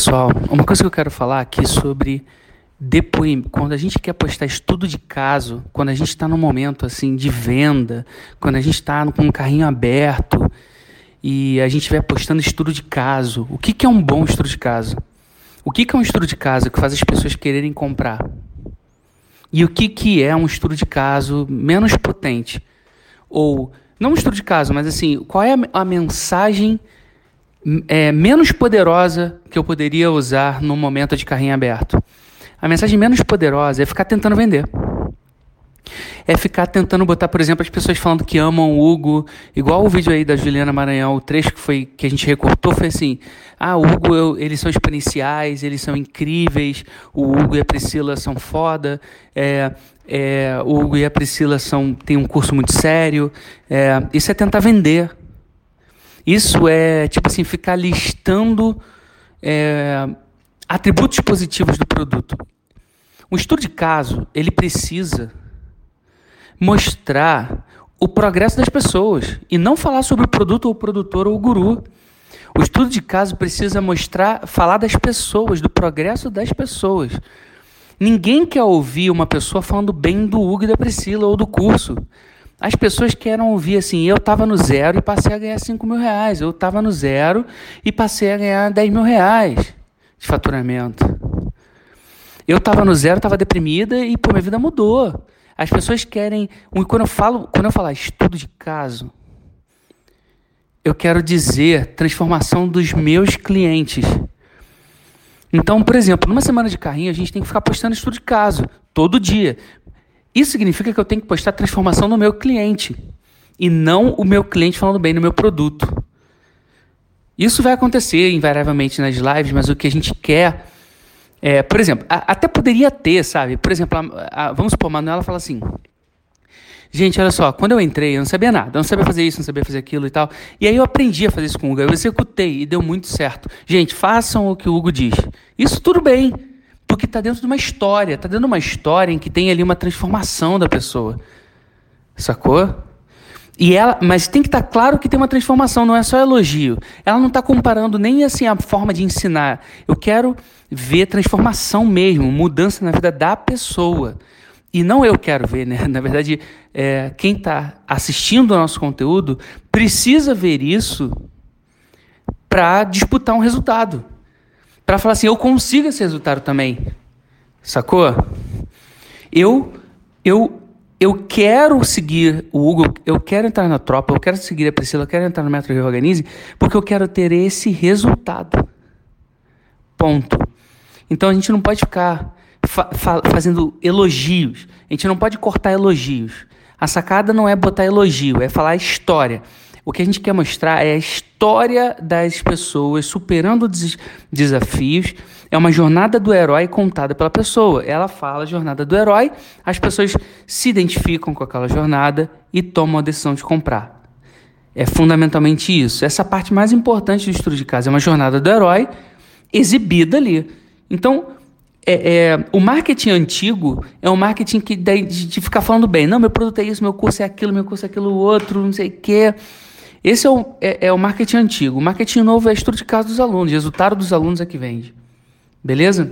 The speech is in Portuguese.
pessoal, uma coisa que eu quero falar aqui sobre depoimento. Quando a gente quer postar estudo de caso, quando a gente está no momento assim de venda, quando a gente está com um carrinho aberto e a gente vai postando estudo de caso. O que, que é um bom estudo de caso? O que, que é um estudo de caso que faz as pessoas quererem comprar? E o que, que é um estudo de caso menos potente? Ou, não um estudo de caso, mas assim, qual é a mensagem é, menos poderosa que eu poderia usar no momento de carrinho aberto? A mensagem menos poderosa é ficar tentando vender. É ficar tentando botar, por exemplo, as pessoas falando que amam o Hugo, igual o vídeo aí da Juliana Maranhão, o trecho que foi que a gente recortou foi assim: "Ah, o Hugo, eu, eles são exponenciais, eles são incríveis, o Hugo e a Priscila são foda, é, é, o Hugo e a Priscila são têm um curso muito sério". É, isso é tentar vender. Isso é tipo assim, ficar listando é, atributos positivos do produto. Um estudo de caso, ele precisa mostrar o progresso das pessoas e não falar sobre o produto ou o produtor ou o guru. O estudo de caso precisa mostrar, falar das pessoas, do progresso das pessoas. Ninguém quer ouvir uma pessoa falando bem do Hugo e da Priscila ou do curso. As pessoas querem ouvir assim, eu estava no zero e passei a ganhar 5 mil reais. Eu estava no zero e passei a ganhar 10 mil reais de faturamento. Eu estava no zero, estava deprimida e pô, minha vida mudou. As pessoas querem, quando eu falo, quando eu falar estudo de caso, eu quero dizer transformação dos meus clientes. Então, por exemplo, numa semana de carrinho, a gente tem que ficar postando estudo de caso todo dia. Isso significa que eu tenho que postar transformação no meu cliente e não o meu cliente falando bem no meu produto. Isso vai acontecer invariavelmente nas lives, mas o que a gente quer é, por exemplo, a, até poderia ter, sabe? Por exemplo, a, a, vamos supor, a Manuela fala assim: Gente, olha só, quando eu entrei, eu não sabia nada, eu não sabia fazer isso, não sabia fazer aquilo e tal. E aí eu aprendi a fazer isso com o Hugo, eu executei e deu muito certo. Gente, façam o que o Hugo diz. Isso tudo bem, porque está dentro de uma história, está dentro de uma história em que tem ali uma transformação da pessoa. Sacou? E ela, mas tem que estar tá claro que tem uma transformação, não é só elogio. Ela não está comparando nem assim a forma de ensinar. Eu quero ver transformação mesmo, mudança na vida da pessoa. E não eu quero ver, né? Na verdade, é, quem está assistindo ao nosso conteúdo precisa ver isso para disputar um resultado. Para falar assim, eu consigo esse resultado também. Sacou? Eu, eu eu quero seguir o Hugo, eu quero entrar na tropa, eu quero seguir a Priscila, eu quero entrar no Metro Reorganize, porque eu quero ter esse resultado. Ponto. Então a gente não pode ficar fa fa fazendo elogios, a gente não pode cortar elogios. A sacada não é botar elogio, é falar história. O que a gente quer mostrar é a história das pessoas superando des desafios. É uma jornada do herói contada pela pessoa. Ela fala a jornada do herói, as pessoas se identificam com aquela jornada e tomam a decisão de comprar. É fundamentalmente isso. Essa parte mais importante do estudo de casa é uma jornada do herói exibida ali. Então, é, é, o marketing antigo é um marketing que de, de, ficar falando bem. Não, meu produto é isso, meu curso é aquilo, meu curso é aquilo outro, não sei o quê. Esse é o, é, é o marketing antigo. O marketing novo é estudo de caso dos alunos, resultado dos alunos é que vende. Beleza?